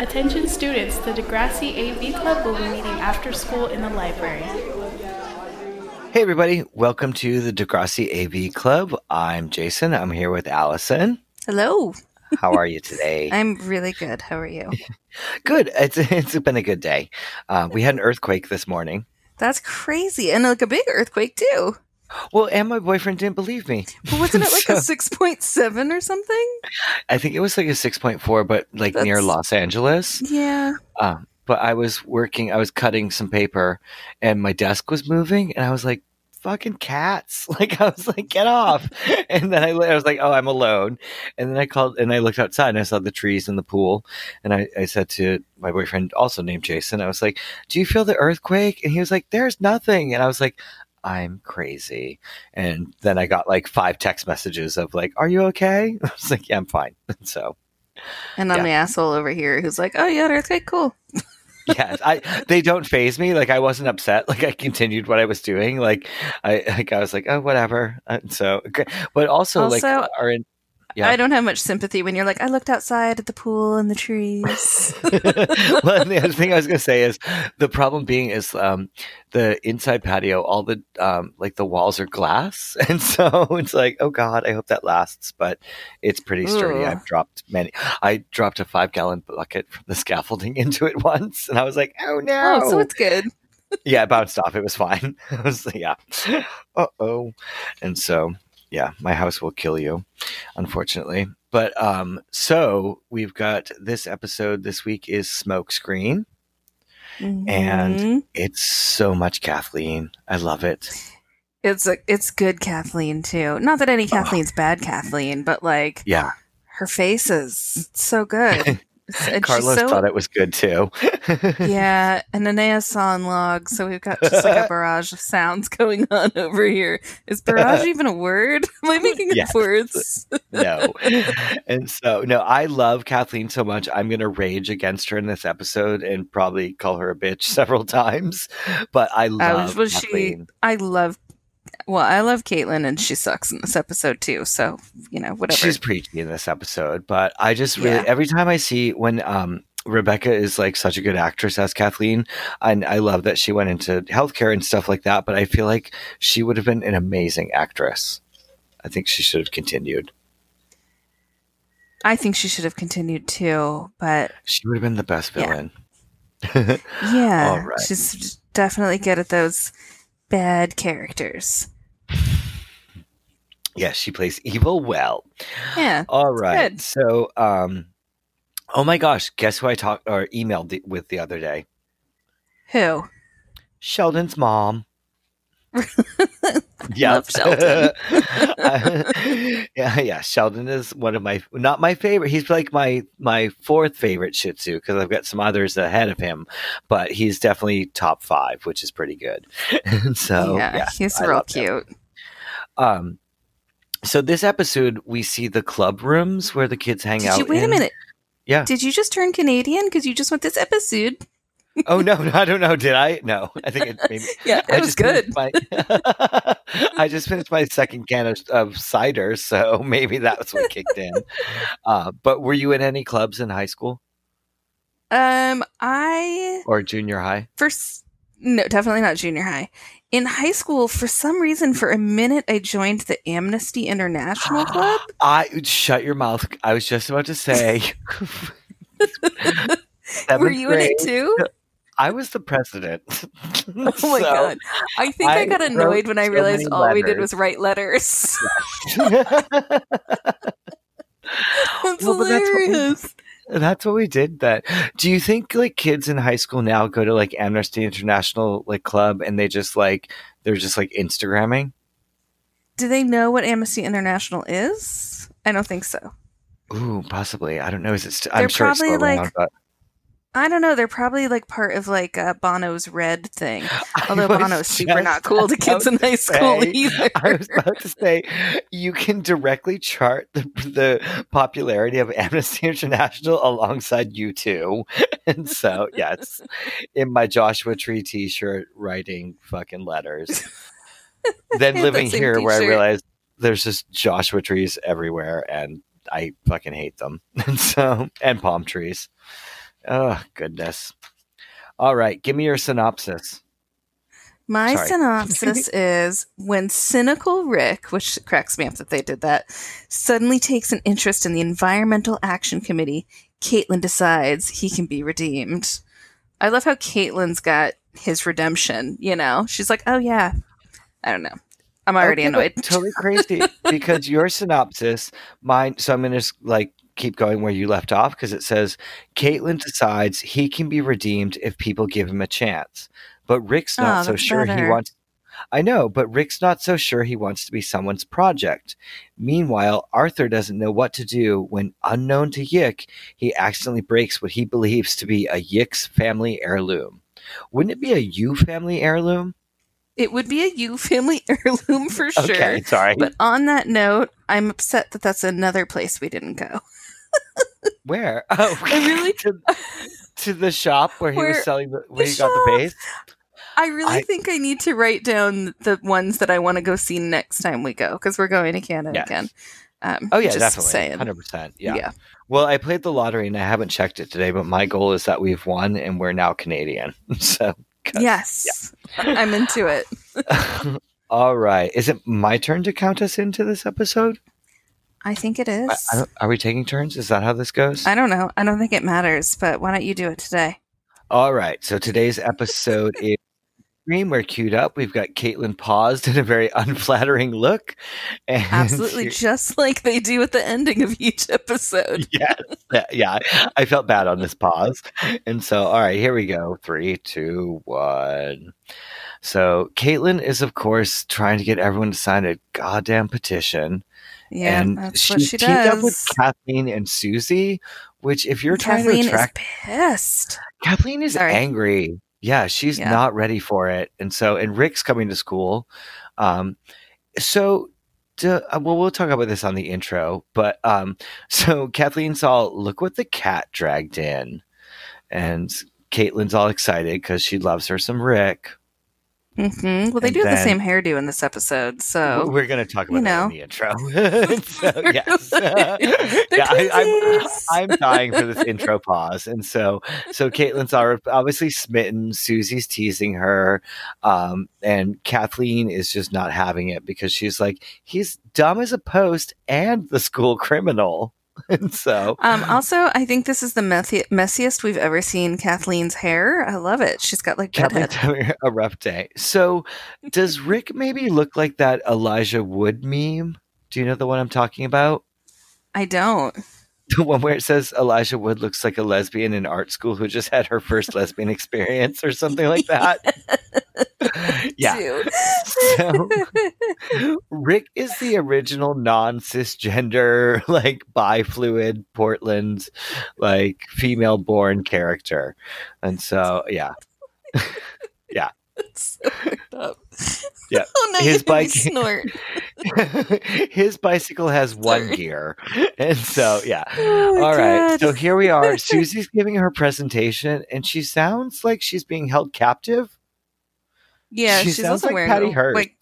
Attention students, the Degrassi AV Club will be meeting after school in the library. Hey, everybody. Welcome to the Degrassi AV Club. I'm Jason. I'm here with Allison. Hello. How are you today? I'm really good. How are you? good. It's, it's been a good day. Uh, we had an earthquake this morning. That's crazy. And like a big earthquake, too. Well, and my boyfriend didn't believe me. But wasn't it like so, a 6.7 or something? I think it was like a 6.4, but like That's, near Los Angeles. Yeah. Uh, but I was working, I was cutting some paper and my desk was moving and I was like, fucking cats. Like I was like, get off. and then I, I, was like, oh, I'm alone. And then I called and I looked outside and I saw the trees and the pool. And I, I said to my boyfriend, also named Jason, I was like, do you feel the earthquake? And he was like, there's nothing. And I was like, I'm crazy. And then I got like five text messages of like, are you okay? I was like, yeah, I'm fine. so. And I'm yeah. the asshole over here who's like, oh yeah, earthquake, cool. yes, I they don't phase me. Like I wasn't upset. Like I continued what I was doing. Like I like I was like, oh whatever. And so, but also, also like our yeah. I don't have much sympathy when you're like, I looked outside at the pool and the trees. well, the other thing I was going to say is the problem being is um, the inside patio, all the um, like the walls are glass, and so it's like, oh god, I hope that lasts. But it's pretty sturdy. Ooh. I've dropped many. I dropped a five gallon bucket from the scaffolding into it once, and I was like, oh no. Oh, so it's good. yeah, it bounced off. It was fine. I was like, yeah. Uh oh. And so yeah, my house will kill you, unfortunately. But um, so we've got this episode this week is Smokescreen. Mm-hmm. And it's so much Kathleen. I love it. It's a, it's good Kathleen too. Not that any Kathleen's oh. bad Kathleen, but like yeah, her face is so good. And Carlos so, thought it was good too. yeah, and Anaya's sawing log, so we've got just like a barrage of sounds going on over here. Is barrage even a word? Am I making yes. up words? no. And so, no, I love Kathleen so much. I'm going to rage against her in this episode and probably call her a bitch several times. But I love uh, was Kathleen. She, I love well, I love Caitlin, and she sucks in this episode too. So you know, whatever. She's preachy in this episode, but I just really yeah. every time I see when um Rebecca is like such a good actress as Kathleen, and I love that she went into healthcare and stuff like that. But I feel like she would have been an amazing actress. I think she should have continued. I think she should have continued too, but she would have been the best villain. Yeah, yeah she's definitely good at those bad characters. Yes, she plays evil well. Yeah. All right. Good. So, um, oh my gosh, guess who I talked or emailed the, with the other day? Who? Sheldon's mom. yeah, Sheldon. uh, yeah, yeah. Sheldon is one of my not my favorite. He's like my my fourth favorite Shih Tzu because I've got some others ahead of him, but he's definitely top five, which is pretty good. so yeah, yeah he's I real cute. Him. Um, so this episode we see the club rooms where the kids hang Did out. You, wait in. a minute. Yeah. Did you just turn Canadian because you just went this episode? Oh no, no, I don't know. Did I? No, I think it. Maybe, yeah, it I was good. My, I just finished my second can of, of, cider, so maybe that's what kicked in. Uh, but were you in any clubs in high school? Um, I or junior high. First, no, definitely not junior high. In high school, for some reason, for a minute, I joined the Amnesty International Club. I shut your mouth. I was just about to say. Were you grade, in it too? I was the president. oh my so god! I think I, I got annoyed when I realized all letters. we did was write letters. that's well, hilarious. That's what, we, that's what we did. That. Do you think like kids in high school now go to like Amnesty International like club and they just like they're just like Instagramming? Do they know what Amnesty International is? I don't think so. Ooh, possibly. I don't know. Is it? St- I'm sure it's probably like. but- I don't know. They're probably like part of like uh, Bono's Red thing. Although Bono's super not cool to kids in high school say, either. I was about to say you can directly chart the, the popularity of Amnesty International alongside U2. And so, yes, in my Joshua Tree T-shirt, writing fucking letters. then living here, t-shirt. where I realized there's just Joshua trees everywhere, and I fucking hate them. And so, and palm trees Oh goodness. All right, give me your synopsis. My Sorry. synopsis is when cynical Rick, which cracks me up that they did that, suddenly takes an interest in the Environmental Action Committee, Caitlin decides he can be redeemed. I love how Caitlin's got his redemption, you know? She's like, oh yeah. I don't know. I'm already Okay, annoyed. Totally crazy because your synopsis, mine. So I'm gonna just like keep going where you left off because it says Caitlin mm. decides he can be redeemed if people give him a chance, but Rick's not Oh, so sure he better. wants. I know, but Rick's not so sure he wants to be someone's project. Meanwhile, Arthur doesn't know what to do when, unknown to Yick, he accidentally breaks what he believes to be a Yick's family heirloom. Wouldn't it be a Yu family heirloom? It would be a Yu family heirloom for sure. Okay, sorry. But on that note, I'm upset that that's another place we didn't go. Where? Oh, I really- to, to the shop where he Where- was selling the where the he got the shop. base. I really I- think I need to write down the ones that I want to go see next time we go because we're going to Canada Yes. again. Um, Oh yeah, just definitely, Saying. hundred percent. Yeah. yeah. Well, I played the lottery and I haven't checked it today, but my goal is that we've won and we're now Canadian. So Yes. I'm into it. All right. Is it my turn to count us into this episode? I think it is. I, I don't, are we taking turns? Is that how this goes? I don't know. I don't think it matters, but why don't you do it today? All right. So today's episode is screen. We're queued up. We've got Caitlin paused in a very unflattering look. And Absolutely, just like they do at the ending of each episode. yes. Yeah, yeah. I felt bad on this pause. And so, all right, here we go. Three, two, one. So, Caitlin is, of course, trying to get everyone to sign a goddamn petition. Yeah, and that's she's what she teamed does. up with Kathleen and Susie, which, if you're trying to attract, is pissed. Kathleen is Sorry. angry. Yeah, she's Yeah. not ready for it. And so, and Rick's coming to school. Um, so, to, uh, well, we'll talk about this on the intro. But um, so Kathleen's all, look what the cat dragged in. And Caitlin's all excited because she loves her some Rick. Hmm Well, they And do have the same hairdo in this episode, so We're going to talk about you that in know. the intro. so, yes. Yeah, I, I'm, I'm dying for this intro pause. And so, so Caitlin's obviously smitten. Susie's teasing her. Um, and Kathleen is just not having it because she's like, he's dumb as a post and the school criminal. And so, Um, also, I think this is the messi- messiest we've ever seen Kathleen's hair. I love it. She's got like Kathleen's having a rough day. So, does Rick maybe look like that Elijah Wood meme? Do you know the one I'm talking about? I don't. The one where it says Elijah Wood looks like a lesbian in art school who just had her first lesbian experience or something like that. yeah. So Rick is the original non cisgender, like bi fluid Portland, like female born character. And so, yeah. It's so fucked up. Yeah. Oh no, His you made me bike- snort. His bicycle has one Sorry. gear. And so, yeah. Oh All right. God. So here we are. Susie's giving her presentation, and she sounds like she's being held captive. Yeah, she she's sounds also like wearing Patty Hearst. Like,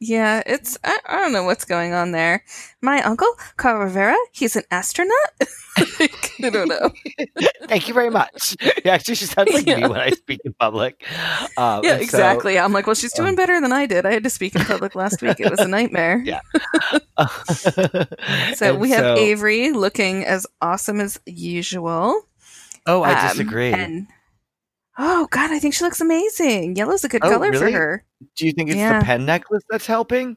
yeah, it's I, I don't know what's going on there. My uncle Carl Rivera, he's an astronaut. Like, I don't know. Thank you very much. Yeah, actually, she sounds like me when I speak in public. Um, Yeah, and so- exactly. I'm like, well, she's doing um, better than I did. I had to speak in public last week. It was a nightmare. Yeah. So we have so- Avery looking as awesome as usual. Oh, I Um, disagree. And oh god, I think she looks amazing. Yellow's a good Oh, color really? for her. Do you think it's yeah. the pen necklace that's helping?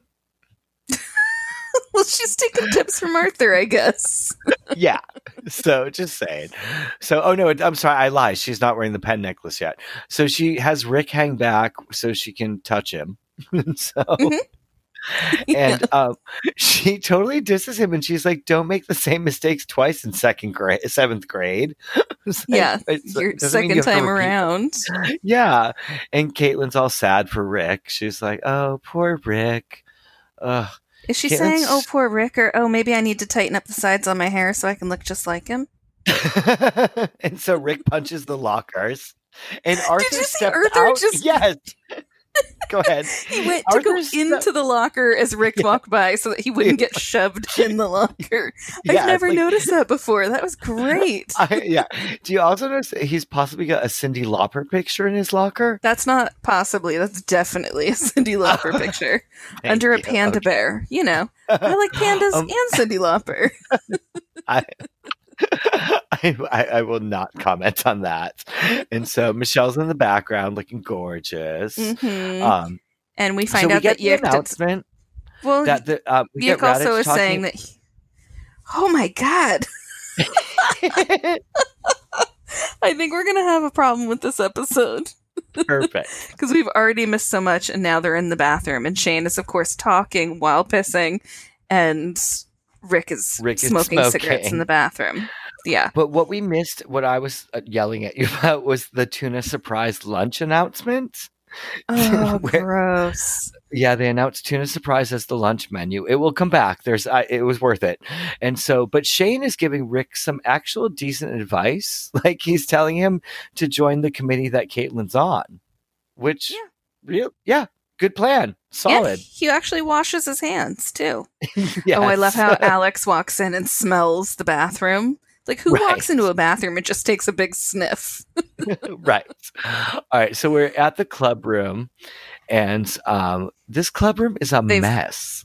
well, she's taking tips from Arthur, I guess. yeah. So just saying. So, oh no, I'm sorry, I lied. She's not wearing the pen necklace yet. So she has Rick hang back so she can touch him. so. Mhm. And um, she totally disses him, and she's like, "Don't make the same mistakes twice in second grade, seventh grade." Like, yeah, your doesn't you second time around. Yeah. And Caitlin's all sad for Rick. She's like, oh, poor Rick. Ugh. Is she Yeah, saying, "Oh, poor Rick," or "Oh, maybe I need to tighten up the sides on my hair so I can look just like him"? and so Rick punches the lockers. And Arthur you see Arthur out. just- Yes. Go ahead. He went to go into the locker as Rick Yeah. walked by so that he wouldn't get shoved in the locker. Yeah, I've never like- noticed that before. That was great. I, yeah. Do you also notice that he's possibly got a Cyndi Lauper picture in his locker? That's not possibly. That's definitely a Cyndi Lauper picture under a you. panda bear. You know, I like pandas Um, and Cyndi Lauper. I, I, I I will not comment on that. And so Michelle's in the background looking gorgeous. Mhm. Um, and we so find we out get that Yick did, well, that the um, we also is saying that. He, oh my god! I think we're gonna have a problem with this episode. perfect. because we've already missed so much and now they're in the bathroom and shane is of course talking while pissing and rick is, Rick is smoking, cigarettes in the bathroom yeah But what we missed, what I was uh, yelling at you about, was the tuna surprise lunch announcement. oh Where- gross Yeah, they announced tuna surprise as the lunch menu. It will come back. There's, I it was worth it. And so, but Shane is giving Rick some actual decent advice. Like he's telling him to join the committee that Caitlin's on, which, Yeah. real, yeah, good plan, solid. yeah, he actually washes his hands too Yes. oh i love how alex walks in and smells the bathroom like who walks into a bathroom and just takes a big sniff right. All right. So we're at the club room, and um, this club room is a They've- mess.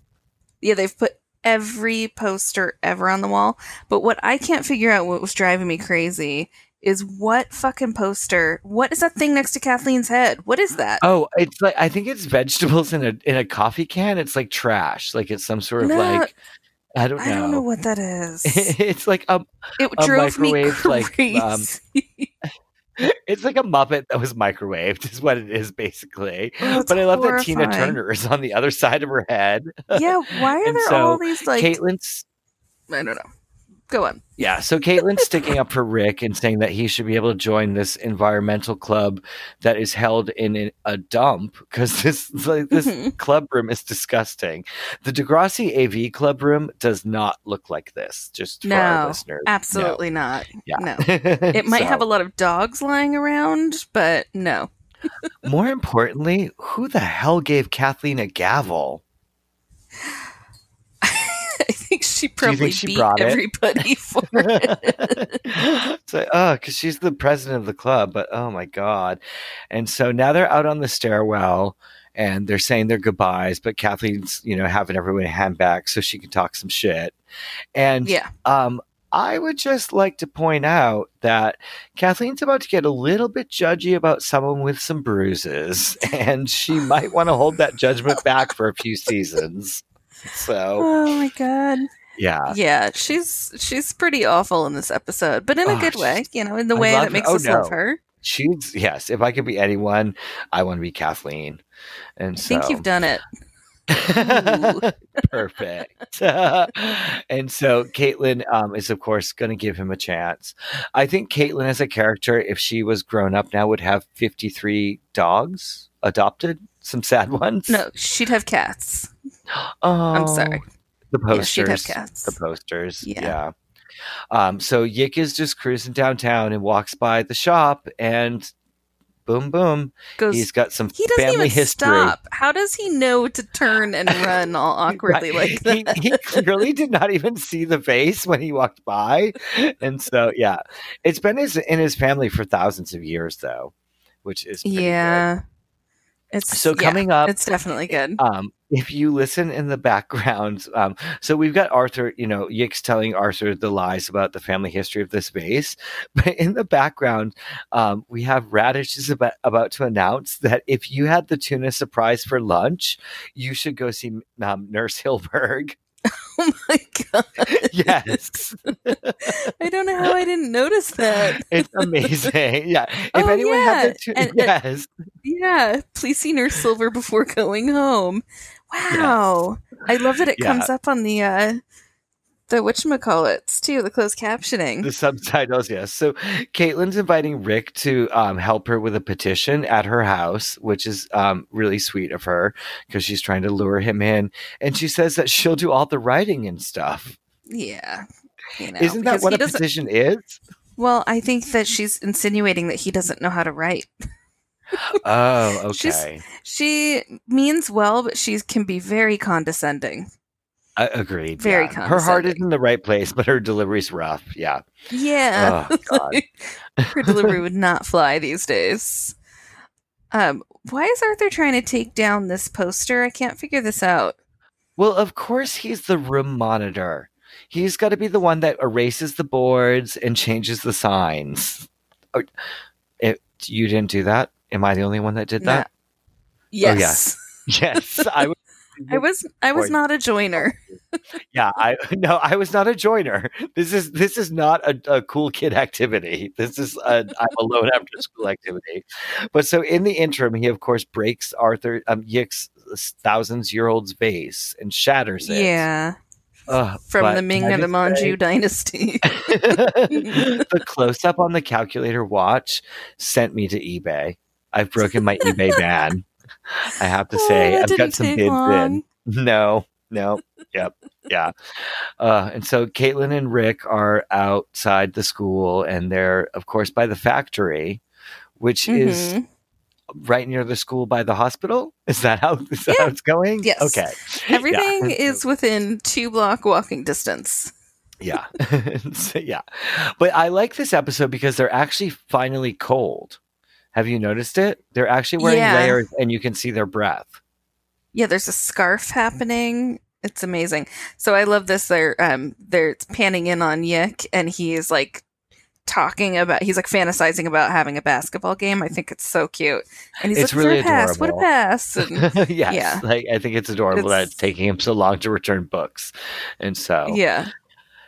yeah they've put every poster ever on the wall but what i can't figure out what was driving me crazy is what fucking poster what is that thing next to kathleen's head what is that Oh, it's like I think it's vegetables in a in a coffee can. It's like trash. Like it's some sort of No, like I don't know. i don't know what that is it's like a it a drove me microwave, like, crazy um, it's like a Muppet that was microwaved, is what it is basically. Oh, but I love that Tina. Turner is on the other side of her head. yeah why are there so all these like Caitlin's i don't know go on Yeah, so Caitlin's sticking up for Rick and saying that he should be able to join this environmental club that is held in a- dump because this like, this Mhm. club room is disgusting. The Degrassi AV club room does not look like this. Just for our No, listeners, absolutely not Yeah. no it might have a lot of dogs lying around but no More importantly, who the hell gave Kathleen a gavel? She probably she beat brought it? everybody for it's like, oh, because she's the president of the club, but oh my god! And so now they're out on the stairwell and they're saying their goodbyes, but Kathleen's, you know, having everyone hand back so she can talk some shit. And yeah um, I would just like to point out that Kathleen's about to get a little bit judgy about someone with some bruises, and she might want to hold that judgment back for a few seasons. So, oh my god yeah. yeah she's she's pretty awful in this episode but in a Oh, good way you know in the I way that her. makes Oh, us love her She's yes. If I could be anyone, I want to be Kathleen. And i so think you've done it perfect. and so Caitlin um, is of course going to give him a chance. I think Caitlin as a character, if she was grown up now, would have fifty three dogs adopted. Some sad ones. no she'd have cats oh, I'm sorry. The Yeah, posters. she'd have cats. The posters. Yeah. Yeah. Um, so Yick is just cruising downtown and walks by the shop and boom boom. goes He's got some He doesn't family even history. stop. How does he know to turn and run all awkwardly like that? He, he clearly did not even see the face when he walked by, and so yeah, it's been his, in his family for thousands of years, though, which is pretty good. yeah. It's So yeah, coming up, it's definitely good. um, if you listen in the background, um, so we've got Arthur, you know, Yick's telling Arthur the lies about the family history of the base, but in the background, um, we have Raditch is about, about to announce that if you had the tuna surprise for lunch, you should go see um, Nurse Hilberg. oh my god. yes, I don't know how I didn't notice that. it's amazing. Yeah, if Oh, anyone had yeah. the tuna, And- yes, Yeah. Please see Nurse Silver before going home. Wow. I love that it Yeah. comes up on the uh the whatchamacallits too, the closed captioning. the subtitles, yes. So Caitlin's inviting Rick to um, help her with a petition at her house, which is um, really sweet of her because she's trying to lure him in. And she says that she'll do all the writing and stuff. yeah. You know, Isn't that what a petition is? Well, I think that she's insinuating that he doesn't know how to write. Oh, She's- okay. She means well, but she can be very condescending. I agreed. Very yeah. Her heart is in the right place, but her delivery's rough. Yeah. Yeah. Oh. Her delivery would not fly these days. Um, why is Arthur trying to take down this poster? I can't figure this out. Well, of course he's the room monitor. He's got to be the one that erases the boards and changes the signs. Oh, it, you didn't do that? Am I the only one that did that? Yes. Yes, I was. I was I was not a joiner. Yeah, I no, I was not a joiner. This is this is not a, a cool kid activity. This is a I'm alone after school activity. But so in the interim, he of course breaks Arthur um Yick's thousands year old's vase and shatters it. Yeah. Ugh, From the Ming and the Manchu dynasty. the close up on the calculator watch sent me to eBay. I've broken my eBay ban. I have to say, Oh, I've got some bids long. in. No, no, yep, yeah. Uh, and so Caitlin and Rick are outside the school, and they're, of course, by the factory, which is Mhm. right near the school by the hospital. Is that how, is that how it's going? Yes. Okay. Everything Yeah. is within two block walking distance. Yeah. So, yeah. But I like this episode because they're actually finally cold. Have you noticed it? They're actually wearing Yeah. layers and you can see their breath. Yeah, there's a scarf happening. It's amazing. So I love this. They're um they're panning in on Yick and he's like talking about he's like fantasizing about having a basketball game. I think it's so cute. And he's It's looking really for a pass. What a pass. And yes. Yeah. Like I think it's adorable that It's- it's taking him so long to return books. And so yeah.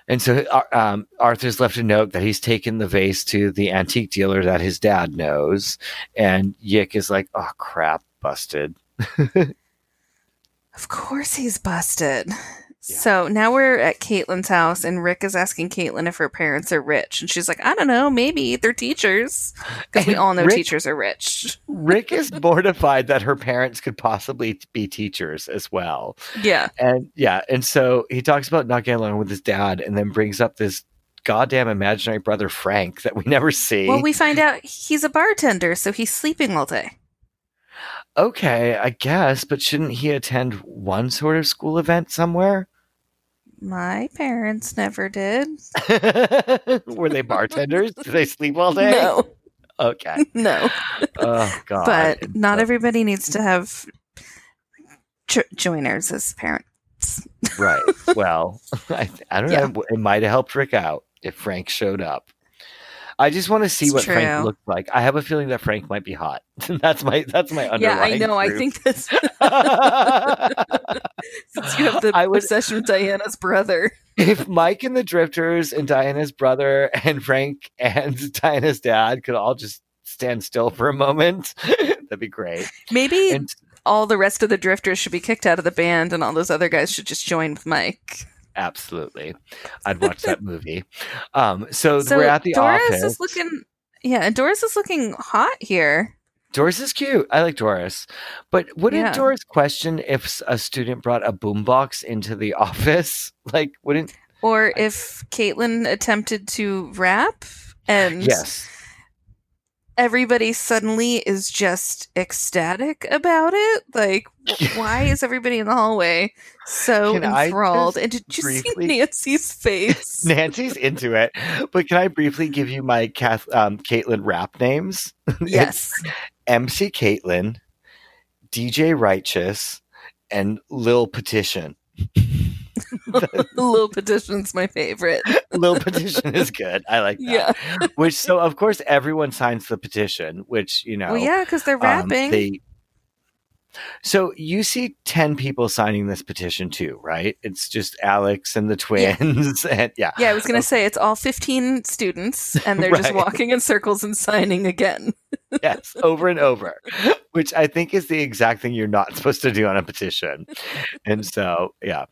And so uh, um, Arthur's left a note that he's taken the vase to the antique dealer that his dad knows. And Yick is like, oh crap, busted. Of course he's busted. So now we're at Caitlin's house, and Rick is asking Caitlin if her parents are rich. And she's like, I don't know, maybe they're teachers. Because we all know Rick- teachers are rich. Rick is mortified that her parents could possibly be teachers as well. Yeah. And yeah, and so he talks about not getting along with his dad and then brings up this goddamn imaginary brother Frank that we never see. Well, we find out he's a bartender, so he's sleeping all day. okay, I guess, but shouldn't he attend one sort of school event somewhere? My parents never did. Were they bartenders? Did they sleep all day? No, Okay. no. Oh god. But not everybody needs to have jo- joiners as parents. right. Well, I, I don't Yeah. know. It might have helped Rick out if Frank showed up. I just want to see It's what Frank looks like. I have a feeling that Frank might be hot. that's my that's my Yeah, I underlying. know. I think that's since you have the I would- obsession with Diana's brother. if Mike and the Drifters and Diana's brother and Frank and Diana's dad could all just stand still for a moment, that'd be great. Maybe And all the rest of the drifters should be kicked out of the band, and all those other guys should just join with Mike. Absolutely, I'd watch that movie. Um, so, So we're at the Doris office. Doris is looking. Yeah, Doris is looking hot here. Doris is cute. I like Doris. But wouldn't Yeah. Doris question if a student brought a boombox into the office? Like, wouldn't? Or if Caitlin attempted to rap and Yes. Everybody suddenly is just ecstatic about it. Like, why is everybody in the hallway so Can enthralled? And did you briefly- see Nancy's face? Nancy's into it. But can I briefly give you my Kath, um, Caitlin rap names? yes. MC Caitlin, DJ Righteous, and Lil Petition. Little petition's my favorite. Little Petition is good. I like that. Yeah. Which so of course everyone signs the petition, which you know Well, yeah, because they're um, rapping. they- so you see ten people signing this petition too, right? It's just Alex and the twins, and yeah, yeah, I was going to say it's all 15 students, and they're just walking in circles and signing again. yes, over and over, which I think is the exact thing you're not supposed to do on a petition. And so, yeah,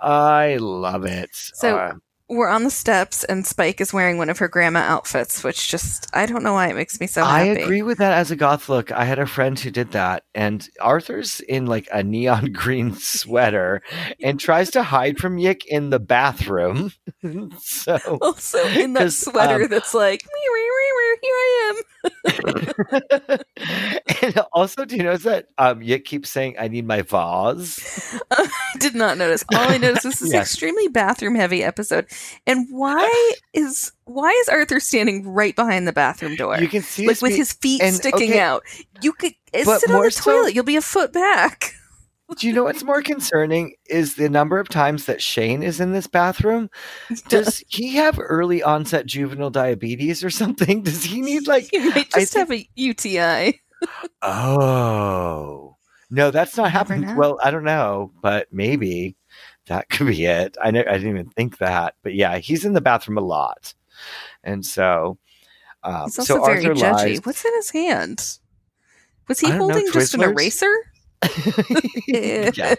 I love it. So, Uh, We're on the steps, and Spike is wearing one of her grandma outfits, which just, I don't know why it makes me so happy. I happy. agree with that as a goth look. I had a friend who did that, and Arthur's in like a neon green sweater and tries to hide from Yick in the bathroom. so Also, in that sweater um, that's like, "Wee, wee, wee, wee, here I am. and also, do you notice that um, Yick keeps saying, "I need my vase." I did not notice. All I noticed is this Yes. extremely bathroom heavy episode. And why is why is Arthur standing right behind the bathroom door? You can see like his with feet- his feet and- sticking okay. out. You could uh, sit on the so- toilet. You'll be a foot back. Do you know what's more concerning is the number of times that Shane is in this bathroom? Does he have early onset juvenile diabetes or something? Does he need like You might just have a UTI. Oh. No, that's not happening. Well, I don't know, but maybe that could be it. I know I didn't even think that. But yeah, he's in the bathroom a lot. And so um, He's also so very Arthur judgy. lies. What's in his hand? Was he don't know, holding just an eraser? Yeah.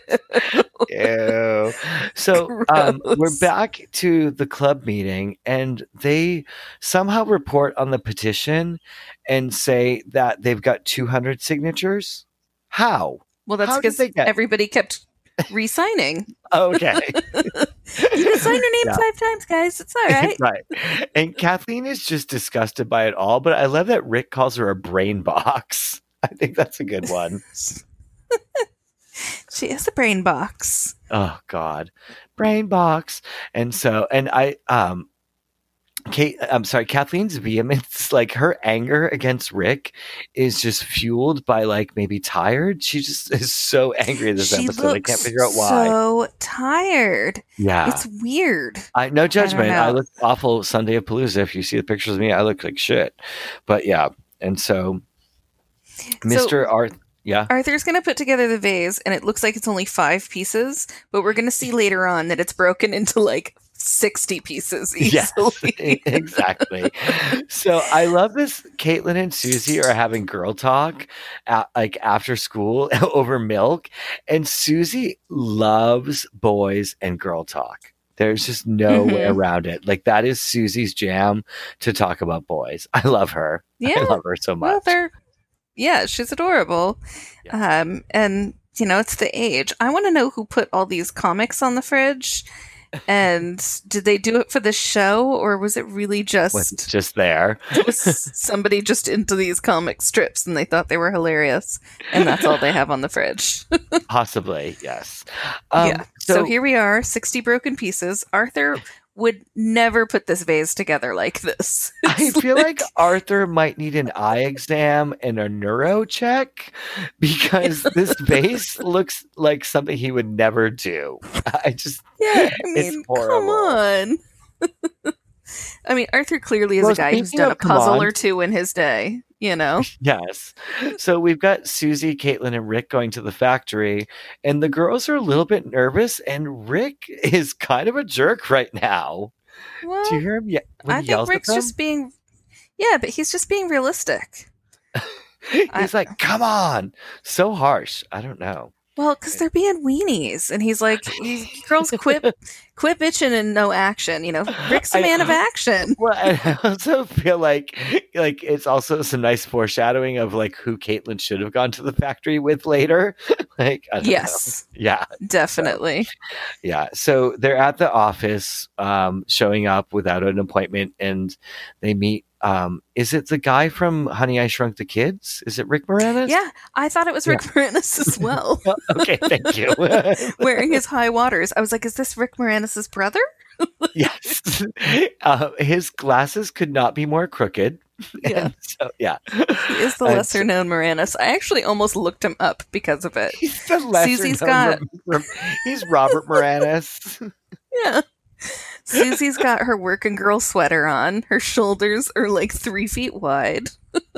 Ew. So um, we're back to the club meeting, and they somehow report on the petition and say that they've got 200 signatures. How? Well, that's How because get- everybody kept re-signing. Okay. You can sign your name Yeah. five times, guys. It's all right. right. And Kathleen is just disgusted by it all, but I love that Rick calls her a brain box. I think that's a good one. She has a brain box. oh God. Brain box. And so and I um Kate I'm sorry, Kathleen's vehemence, like her anger against Rick is just fueled by like maybe tired. She just is so angry this she episode. I can't figure out why. so tired. yeah. It's weird. I no judgment. I, know. look awful Sunday of Palooza. If you see the pictures of me, I look like shit. But yeah, and so Mr. Arth, yeah, Arthur's going to put together the vase, and it looks like it's only five pieces, but we're going to see later on that it's broken into like 60 pieces Yes. exactly. so I love this. Caitlin and Susie are having girl talk, at, like after school over milk, and Susie loves boys and girl talk. There's just no way Mhm. around it. Like that is Susie's jam to talk about boys. I love her. Yeah. I love her so much. Well, they're, yeah, she's adorable. Yeah. Um, and, you know, it's the age. I want to know who put all these comics on the fridge. And did they do it for the show, or was it really just just there. was somebody just into these comic strips and they thought they were hilarious, and that's all they have on the fridge? Possibly, yes. Um, yeah. So, here we are, 60 broken pieces. Arthur would never put this vase together like this. I feel like Arthur might need an eye exam and a neuro check because this vase looks like something he would never do. I just yeah, I It's mean, come on. I mean, Arthur clearly is Well, a guy who's done of a puzzle or two in his day, you know? yes. So we've got Susie, Caitlin, and Rick going to the factory, and the girls are a little bit nervous, and Rick is kind of a jerk right now. Well, Do you hear him? Yeah, I think Rick's just being. Yeah, but he's just being realistic. He's I- like, "Come on!" So harsh. I don't know. Well, because they're being weenies, and he's like, girls, quit, quit bitching and no action." You know, Rick's a man of action. Well, I also feel like like it's also some nice foreshadowing of like who Caitlin should have gone to the factory with later. like, I don't know. Yes, yeah, definitely. yeah. So they're at the office, um, showing up without an appointment, and they meet. Um, is it the guy from Honey I Shrunk the Kids? Is it Rick Moranis? Yeah, I thought it was Rick Moranis as well, okay, thank you. wearing his high waters. I was like, "Is this Rick Moranis's brother?" yes, uh, his glasses could not be more crooked. Yeah. So yeah, He is the lesser known Moranis. I actually almost looked him up because of it. He's the lesser Susie's known got- Rom- he's Robert Moranis. Yeah. Susie's got her working girl sweater on. Her shoulders are like three feet wide.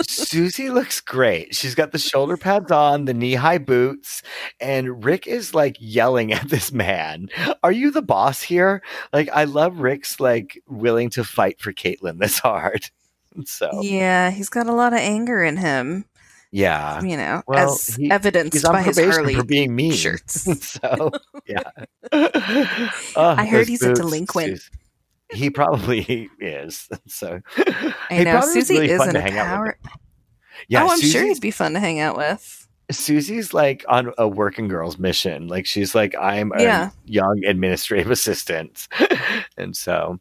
Susie looks great. She's got the shoulder pads on, the knee high boots, and Rick is like yelling at this man. Are you the boss here? Like, I love Rick's like willing to fight for Caitlin this hard. So, Yeah, he's got a lot of anger in him. Yeah. You know, Well, as he- evidenced by his probation Harley for being mean. shirts. so, yeah. Oh, I heard those he's a delinquent. Susie. He probably is. So, I He'd know probably Susie really fun isn't to a hang out with power. him. Yeah, oh, I'm sure he'd be fun to hang out with. Susie's like on a working girl's mission. Like she's like, I'm a Yeah. young administrative assistant. and so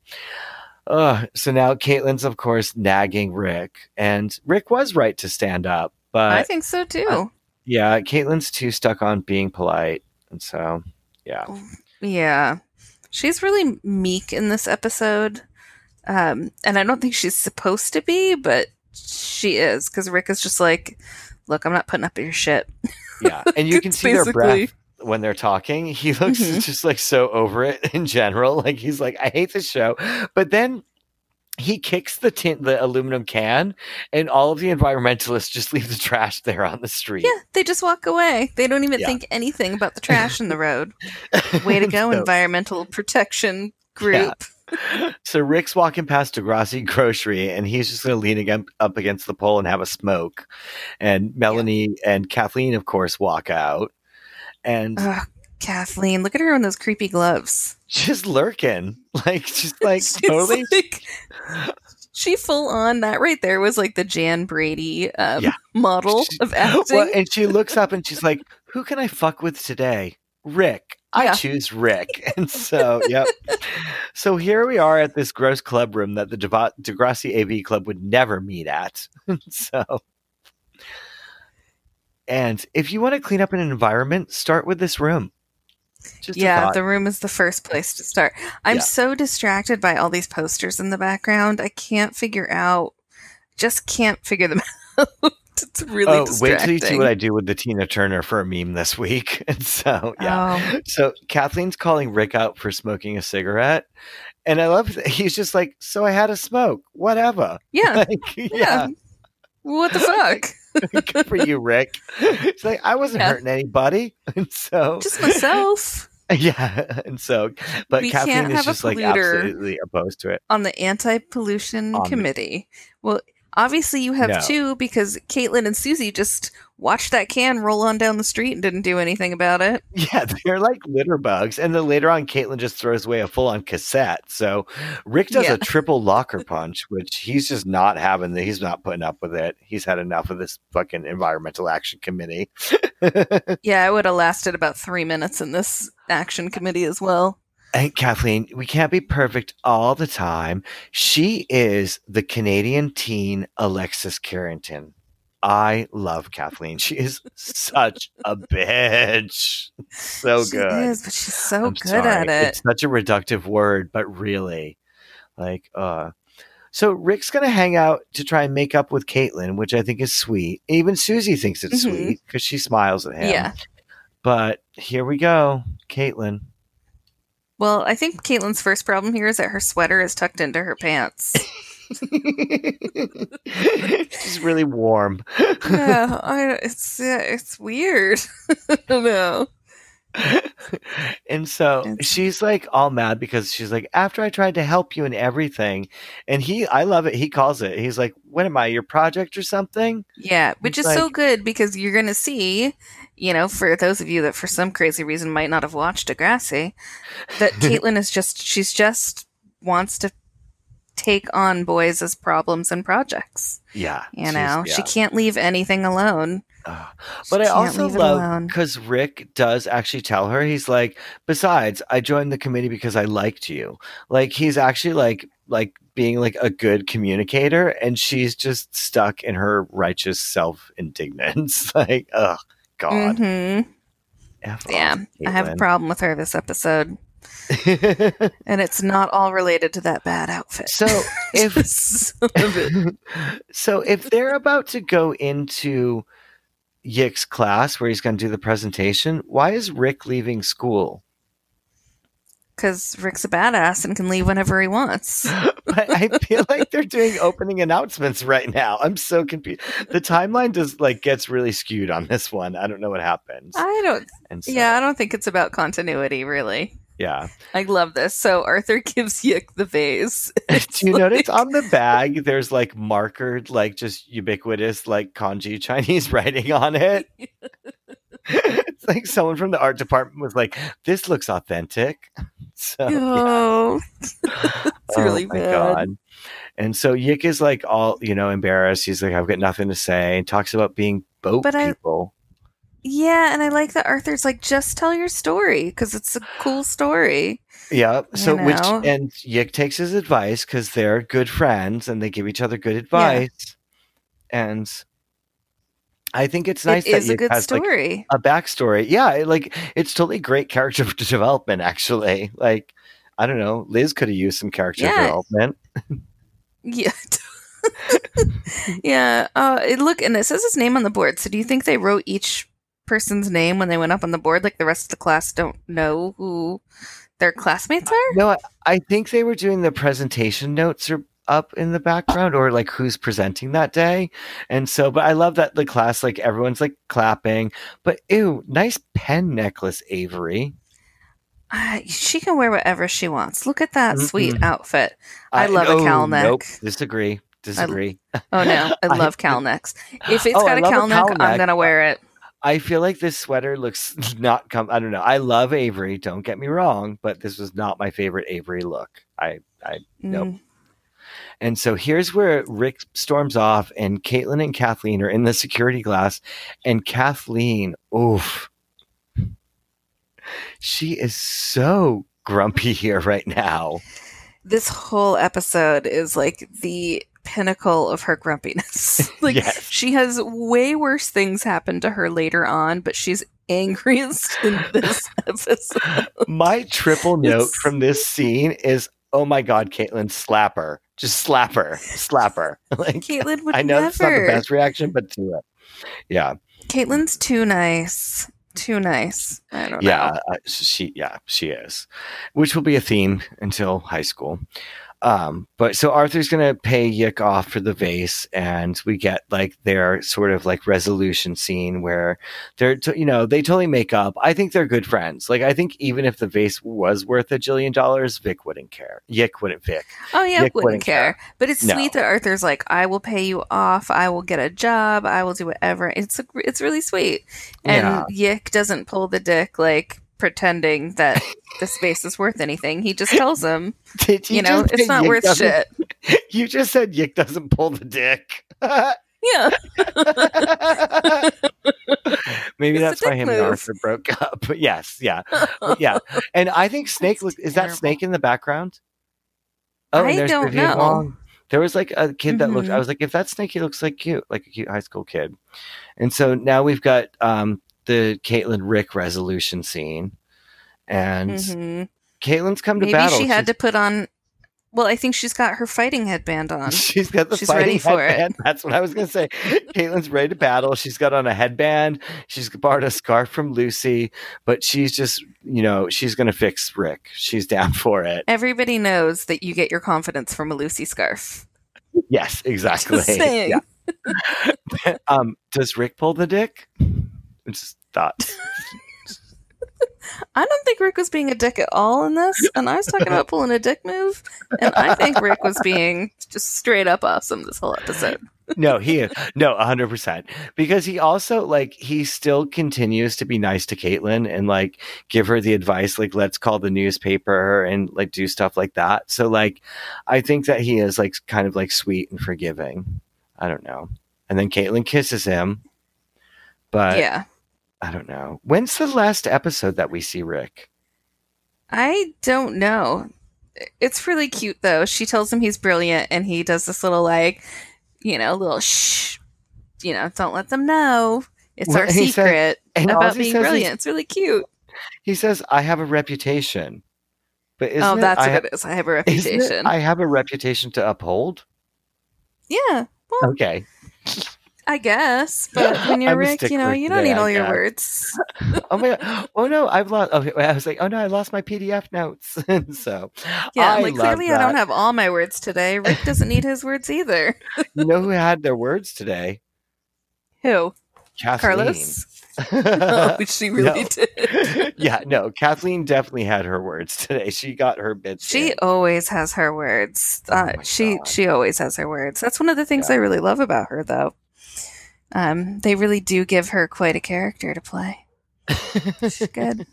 Uh, so now Caitlin's, of course, nagging Rick, and Rick was right to stand up, but I think so too. yeah, Caitlin's too stuck on being polite, and so yeah, Yeah. She's really meek in this episode. Um, and I don't think she's supposed to be, but she is because Rick is just like, look, I'm not putting up with your shit. yeah, and you can see their breath when they're talking. He looks Mhm. just like so over it in general. Like he's like, I hate this show, but then. He kicks the tin, the aluminum can, and all of the environmentalists just leave the trash there on the street. Yeah, they just walk away. They don't even Yeah. think anything about the trash in the road. Way to go, So- environmental protection group. So Rick's walking past Degrassi Grocery, and he's just going to lean again, up against the pole and have a smoke. And Melanie and Kathleen, of course, walk out, and Ugh, Kathleen, look at her in those creepy gloves. Just lurking, like just like totally. like- she full on that right there was like the Jan Brady um, Yeah. model She- of acting. Well, and she looks up and she's like, "Who can I fuck with today? Rick. I Yeah. choose Rick." And so, yep. So here we are at this gross club room that the Deva- Degrassi AV Club would never meet at. so, and if you want to clean up an environment, start with this room. Just yeah, the room is the first place to start. I'm Yeah. so distracted by all these posters in the background. I can't figure out, just can't figure them out. it's really oh, wait till you see what I do with the Tina Turner for a meme this week. And so, yeah. Oh, So Kathleen's calling Rick out for smoking a cigarette. And I love that he's just like, so I had a smoke, whatever. yeah, Like, yeah. yeah, What the fuck? good for you, Rick. It's like I wasn't Yeah. hurting anybody, and so Just myself yeah, and so, but We can't is just like absolutely opposed to it. on the anti-pollution On the- committee. Well, obviously you have No. two because Caitlin and Susie just watched that can roll on down the street and didn't do anything about it. Yeah, they're like litter bugs, and then later on, Caitlin just throws away a full-on cassette. So Rick does Yeah. a triple locker punch, which he's just not having. The, he's not putting up with it. He's had enough of this fucking environmental action committee. Yeah, I would have lasted about three minutes in this action committee as well. And Kathleen, we can't be perfect all the time. She is the Canadian teen Alexis Carrington. I love Kathleen. She is such a bitch. So she good. is, but she's so I'm good sorry. at it. It's such a reductive word, but really, like, uh. So Rick's gonna hang out to try and make up with Caitlin, which I think is sweet. Even Susie thinks it's Mhm. sweet because she smiles at him. Yeah. But here we go, Caitlin. Well, I think Caitlin's first problem here is that her sweater is tucked into her pants. She's really warm. yeah, I, it's yeah, it's weird. I don't know. and so she's like all mad because she's like, after I tried to help you and everything, and he, I love it. He calls it. He's like, "What am I, your project or something?" Yeah, which is It's so good because you're going to see, you know, for those of you that for some crazy reason might not have watched Degrassi, that Caitlin is just, she's just wants to take on boys as problems and projects. Yeah, You know, she can't leave anything alone. Ugh. She But I also love because Rick does actually tell her he's like, besides, I joined the committee because I liked you. Like he's actually like like being like a good communicator, and she's just stuck in her righteous self indignance. like, oh God, hmm off, Yeah, I have a problem with her this episode, and it's not all related to that bad outfit. so if Some of it. so if they're about to go into Yick's class where he's going to do the presentation, why is Rick leaving school? Because Rick's a badass and can leave whenever he wants. but I feel like they're doing opening announcements right now. I'm so confused. The timeline does like gets really skewed on this one. I don't know what happens. I don't. So, Yeah, I don't think it's about continuity, really. yeah. I love this. So Arthur gives Yick the vase. Do you notice on the bag there's like markered, like just ubiquitous, like kanji Chinese writing on it? It's like someone from the art department was like, "This looks authentic." So yeah. Oh, it's really oh bad. god. And so Yick is like all, you know, embarrassed. He's like, I've got nothing to say, and talks about being boat But I- people. Yeah, and I like that Arthur's like, just tell your story because it's a cool story. Yeah. So You which and Yick takes his advice because they're good friends and they give each other good advice. And I think it's nice it that is a good has like story. a backstory. Yeah, like it's totally great character development. Actually, like I don't know, Liz could have used some character Yeah. development. yeah. yeah. Uh, look, and it says his name on the board. So do you think they wrote each person's name when they went up on the board? Like the rest of the class don't know who their classmates are? No, I, I think they were doing the presentation notes are up in the background or like who's presenting that day. And so, but I love that the class, like everyone's like clapping, but ew, nice pen necklace, Avery. Uh, she can wear whatever she wants. Look at that sweet Mm-mm. outfit. I love a oh, cowl neck. Nope, disagree. Disagree. Oh no, I I- love cowl necks. If it's Oh, got I a cowl neck, cowl I'm gonna wear it. I feel like this sweater looks not come. I don't know. I love Avery. Don't get me wrong, but this was not my favorite Avery look. I, I, Nope. And so here's where Rick storms off, and Caitlin and Kathleen are in the security glass, and Kathleen, oof, she is so grumpy here right now. This whole episode is like the pinnacle of her grumpiness. like Yes. she has way worse things happen to her later on, but she's angriest in this episode. My triple note It's- from this scene is, oh my god, Caitlin, slap her, just slap her, slap her. like Caitlin would I know never. that's not the best reaction, but do it. Yeah, Caitlin's too nice. Too nice. I don't yeah, know. uh, she, yeah, she is, which will be a theme until high school. Um, but so Arthur's gonna pay Yick off for the vase, and we get like their sort of like resolution scene where they're, t- you know, they totally make up. I think they're good friends. Like I think even if the vase was worth a jillion dollars, Vic wouldn't care. Yick wouldn't. Vic. Oh yeah, wouldn't wouldn't care. But it's No. sweet that Arthur's like, I will pay you off. I will get a job. I will do whatever. It's a, it's really sweet. And Yeah. Yick doesn't pull the dick like pretending that the space is worth anything. He just tells him, Did you know, it's not Yick worth shit. You just said Yick doesn't pull the dick. Yeah. Maybe It's that's why dick him and. Arthur broke up. But yes, yeah, But yeah. And I think Snake look is that. Snake in the background? Oh, I don't Vivian know. Wong. There was like a kid that looked. Mhm. I was like, if that's Snake, he looks like cute, like a cute high school kid. And so now we've got um, the Caitlin Rick resolution scene, and Mhm. Caitlin's come to Maybe battle. she had She's- to put on. Well, I think she's got her fighting headband on. She's got the She's fighting ready for it. headband. That's what I was going to say. Caitlin's ready to battle. She's got on a headband. She's borrowed a scarf from Lucy, but she's just, you know, she's going to fix Rick. She's down for it. Everybody knows that you get your confidence from a Lucy scarf. Yes, exactly. Yeah. um, does Rick pull the dick? Just thought. I don't think Rick was being a dick at all in this, and I was talking about pulling a dick move, and I think Rick was being just straight up awesome this whole episode. No, he is. No, 100%. Because he also, like, he still continues to be nice to Caitlin and, like, give her the advice, like, let's call the newspaper and, like, do stuff like that. So, like, I think that he is, like, kind of, like, sweet and forgiving. I don't know. And then Caitlin kisses him. But yeah, I don't know. When's the last episode that we see Rick? I don't know. It's really cute though. She tells him he's brilliant, and he does this little like, you know, little shh. You know, don't let them know. It's Well, our secret and about being brilliant. It's really cute. He says, I have a reputation. But isn't oh, it, that's I what it is. I have a reputation. I have a reputation to uphold? yeah, well, Okay. I guess. But when you're I'm Rick, you know, you don't today, need I all your guess. words. oh my god! Oh no, I've lost. Okay, I was like, oh no, I lost my PDF notes. and so, Yeah, I like clearly I don't have all my words today. Rick doesn't need his words either. You know who had their words today? Who? Kathleen. Carlos? oh, she really No. did. yeah, no, Kathleen definitely had her words today. She got her bits. She in. always has her words. Oh Uh, my she God. she always has her words. That's one of the things Yeah. I really love about her, though. Um, they really do give her quite a character to play. She's good.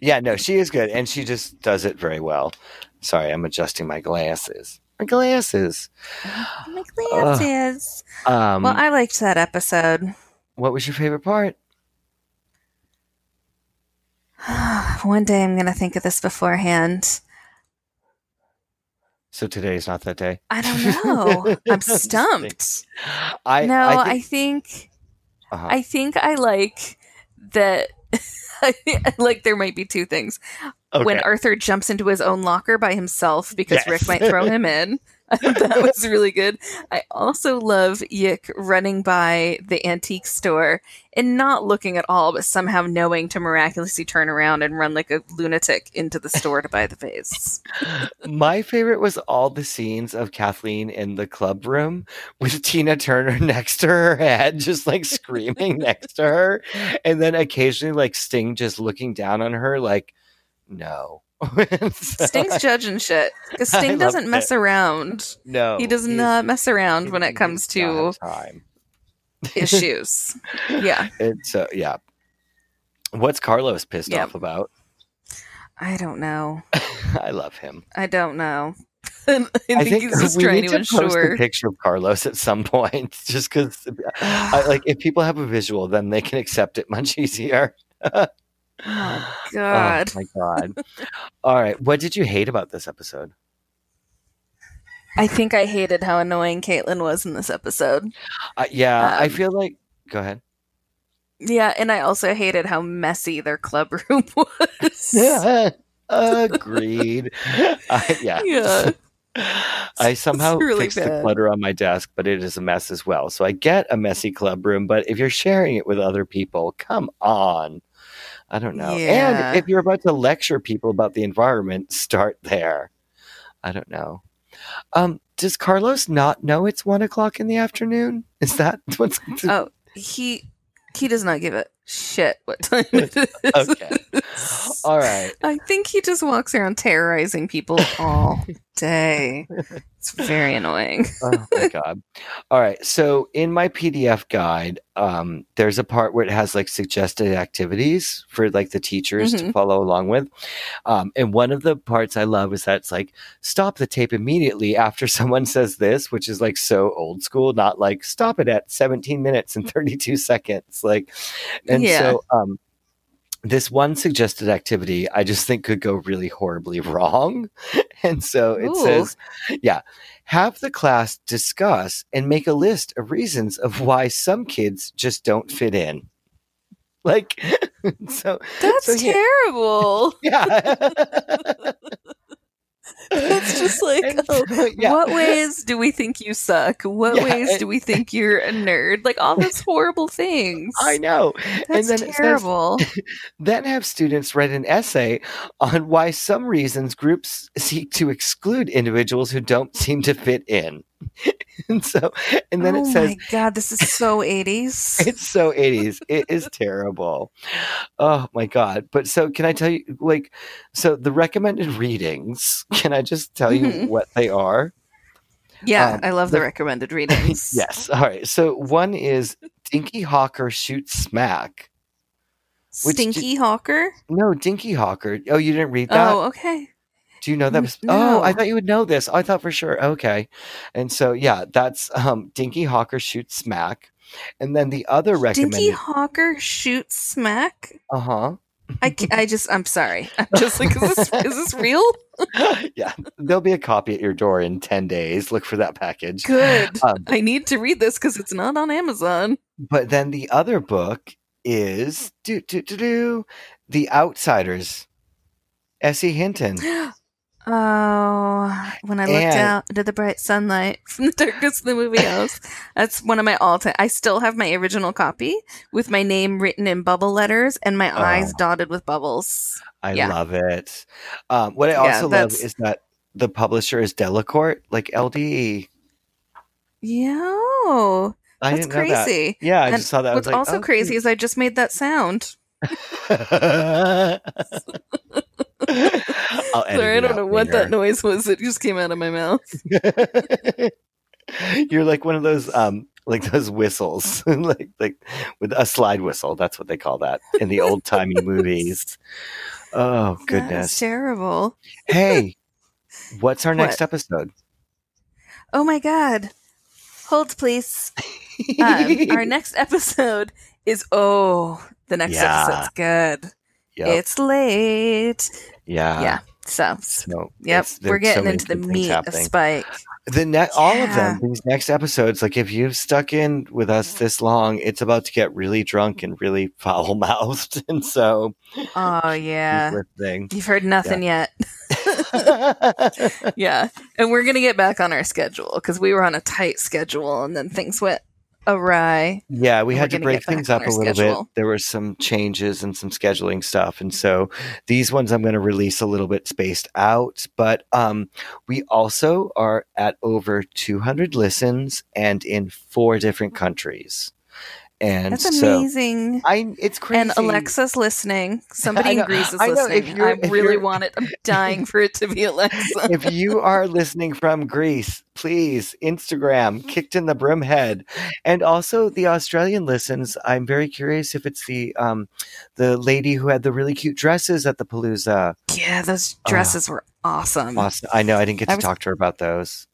yeah, no, she is good, and she just does it very well. Sorry, I'm adjusting my glasses. My glasses. My glasses. Um, well, I liked that episode. what was your favorite part? One day I'm going to think of this beforehand. So today's not that day. I don't know. I'm stumped. I no, I I think, think uh-huh. I think I like that. Like there might be two things. When Arthur jumps into his own locker by himself because Yes. Rick might throw him in. that was really good. I also love Yick running by the antique store and not looking at all, but somehow knowing to miraculously turn around and run like a lunatic into the store to buy the vase. My favorite was all the scenes of Kathleen in the club room with Tina Turner next to her head, just like screaming next to her. And then occasionally, like Sting just looking down on her, like, no. So Sting's I- judging shit because I Sting doesn't mess around. no. He does not mess around when it comes to time. issues. Yeah, It's, uh, yeah. What's Carlos pissed Yep. off about? I don't know. I love him. I don't know. I think, he's just we trying need to to post ensure. a picture of Carlos at some point, just because, like, if people have a visual, then they can accept it much easier. Oh God. Oh my god! All right, what did you hate about this episode? I think I hated how annoying Caitlin was in this episode. Uh, yeah, I Um, feel like. Go ahead. Yeah, and I also hated how messy their club room was. Yeah, Agreed. I, yeah. Yeah. I somehow really fixed the bad. clutter on my desk, but it is a mess as well. So I get a messy club room, but if you're sharing it with other people, come on. I don't know. Yeah. And if you're about to lecture people about the environment, start there. I don't know. Um, does Carlos not know it's one o'clock in the afternoon? Is that what's Oh, he he does not give a shit what time it is. okay? All right. I think he just walks around terrorizing people all day. It's very annoying. oh my god all right so in my pdf guide um there's a part where it has like suggested activities for like the teachers to Mhm. follow along with um and one of the parts i love is that it's like stop the tape immediately after someone says this which is like so old school not like stop it at 17 minutes and 32 seconds like and Yeah. so um this one suggested activity I just think could go really horribly wrong. And so it Ooh. says, yeah, have the class discuss and make a list of reasons of why some kids just don't fit in. Like, so That's so, yeah. terrible. yeah. It's just like, And oh, yeah. what ways do we think you suck? What Yeah, ways and- do we think you're a nerd? Like all those horrible things. I know. That's then it says- terrible. Then have students write an essay on why some reasons groups seek to exclude individuals who don't seem to fit in. and so, and then oh it says, my god, this is so 80s. it's so 80s. It is terrible. Oh my God. But so, can I tell you, like, so the recommended readings, can I just tell you Mhm. what they are? yeah, um, I love the, the- recommended readings. Yes. All right. So, one is Dinky Hocker Shoots Smack. Stinky Hocker? No, Dinky Hocker. Oh, you didn't read that? Oh, okay. Do you know that? Was, Oh, I thought you would know this. I thought for sure. Okay. And so, yeah, that's um, Dinky Hocker Shoots Smack. And then the other Dinky. Hocker shoots smack? Uh huh. I, I just, I'm sorry. I'm just like, is this, is this real? yeah, there'll be a copy at your door in 10 days. Look for that package. Good. Um, I need to read this because it's not on Amazon. But then the other book is do do do do The Outsiders. S.E. Hinton. Oh, when I looked And- out into the bright sunlight from the darkness of the movie house, that's one of my all time. I still have my original copy with my name written in bubble letters and my eyes Oh. dotted with bubbles. I Yeah. love it. Um, what I Yeah, also love is that the publisher is Delacorte, like LDE. Yeah, that's know that. crazy. Yeah, I And just saw that. What's was like, also oh, crazy is I just made that sound. I'll edit Sorry, I don't know what later. that noise was. It just came out of my mouth. You're like one of those um like those whistles. like like with a slide whistle. That's what they call that in the old timey movies. Oh That's goodness. terrible. hey, what's our next What? episode? Oh my god. Hold, please. Um, our next episode is oh, the next Yeah. episode's good. Yep. It's late. yeah. yeah. So, yep, we're there's so getting into the meat of happening. Spike. The ne- all of them, these next episodes, like if you've stuck in with us this long, it's about to get really drunk and really foul mouthed. And so, Oh yeah. You've heard nothing yet. yeah. And we're going to get back on our schedule because we were on a tight schedule and then things went awry. yeah, we had to break things up a little schedule. bit. There were some changes and some scheduling stuff. And so these ones I'm going to release a little bit spaced out. But um, we also are at over 200 listens and in four different countries. And That's so amazing. I, it's crazy. And Alexa's listening. Somebody know- in Greece is I know, if listening. I really want it. I'm dying for it to be Alexa. if you are listening from Greece, please Instagram kicked in the broomhead, and also the Australian listens. I'm very curious if it's the um the lady who had the really cute dresses at the Palooza. yeah, those dresses were awesome. Awesome. I know I didn't get to was- talk to her about those.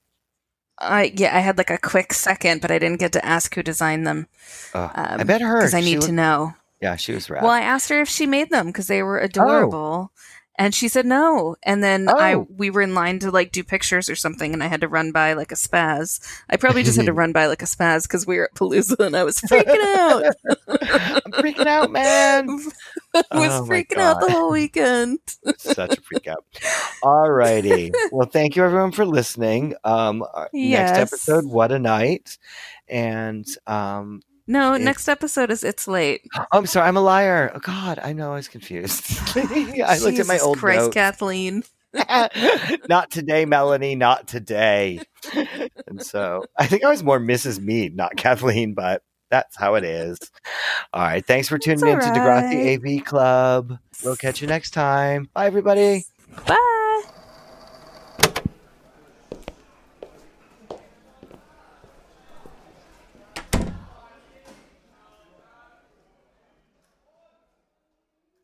I yeah, I had like a quick second, but I didn't get to ask who designed them Uh, I Um, bet her because I need looked- to know. Yeah, she was rad. Well, I asked her if she made them because they were adorable. And she said no. And then I Oh. we were in line to like do pictures or something, and I had to run by like a spaz. I probably just had to run by like a spaz because we were at Palooza, and I was freaking out. I'm freaking out, man. I was Oh freaking out the whole weekend. Such a freak out. All righty. Well, thank you everyone for listening. Um, Yes. next episode, what a night, and um, No, It- next episode is it's late. Oh, I'm sorry, I'm a liar. Oh, God, I know I was confused. I looked at my old Christ, notes. Kathleen. not today, Melanie. Not today. and so I think I was more Mrs. Mead, not Kathleen, but that's how it is. All right. Thanks for tuning It's in to all Degrassi. AV Club. We'll catch you next time. Bye, everybody. Bye.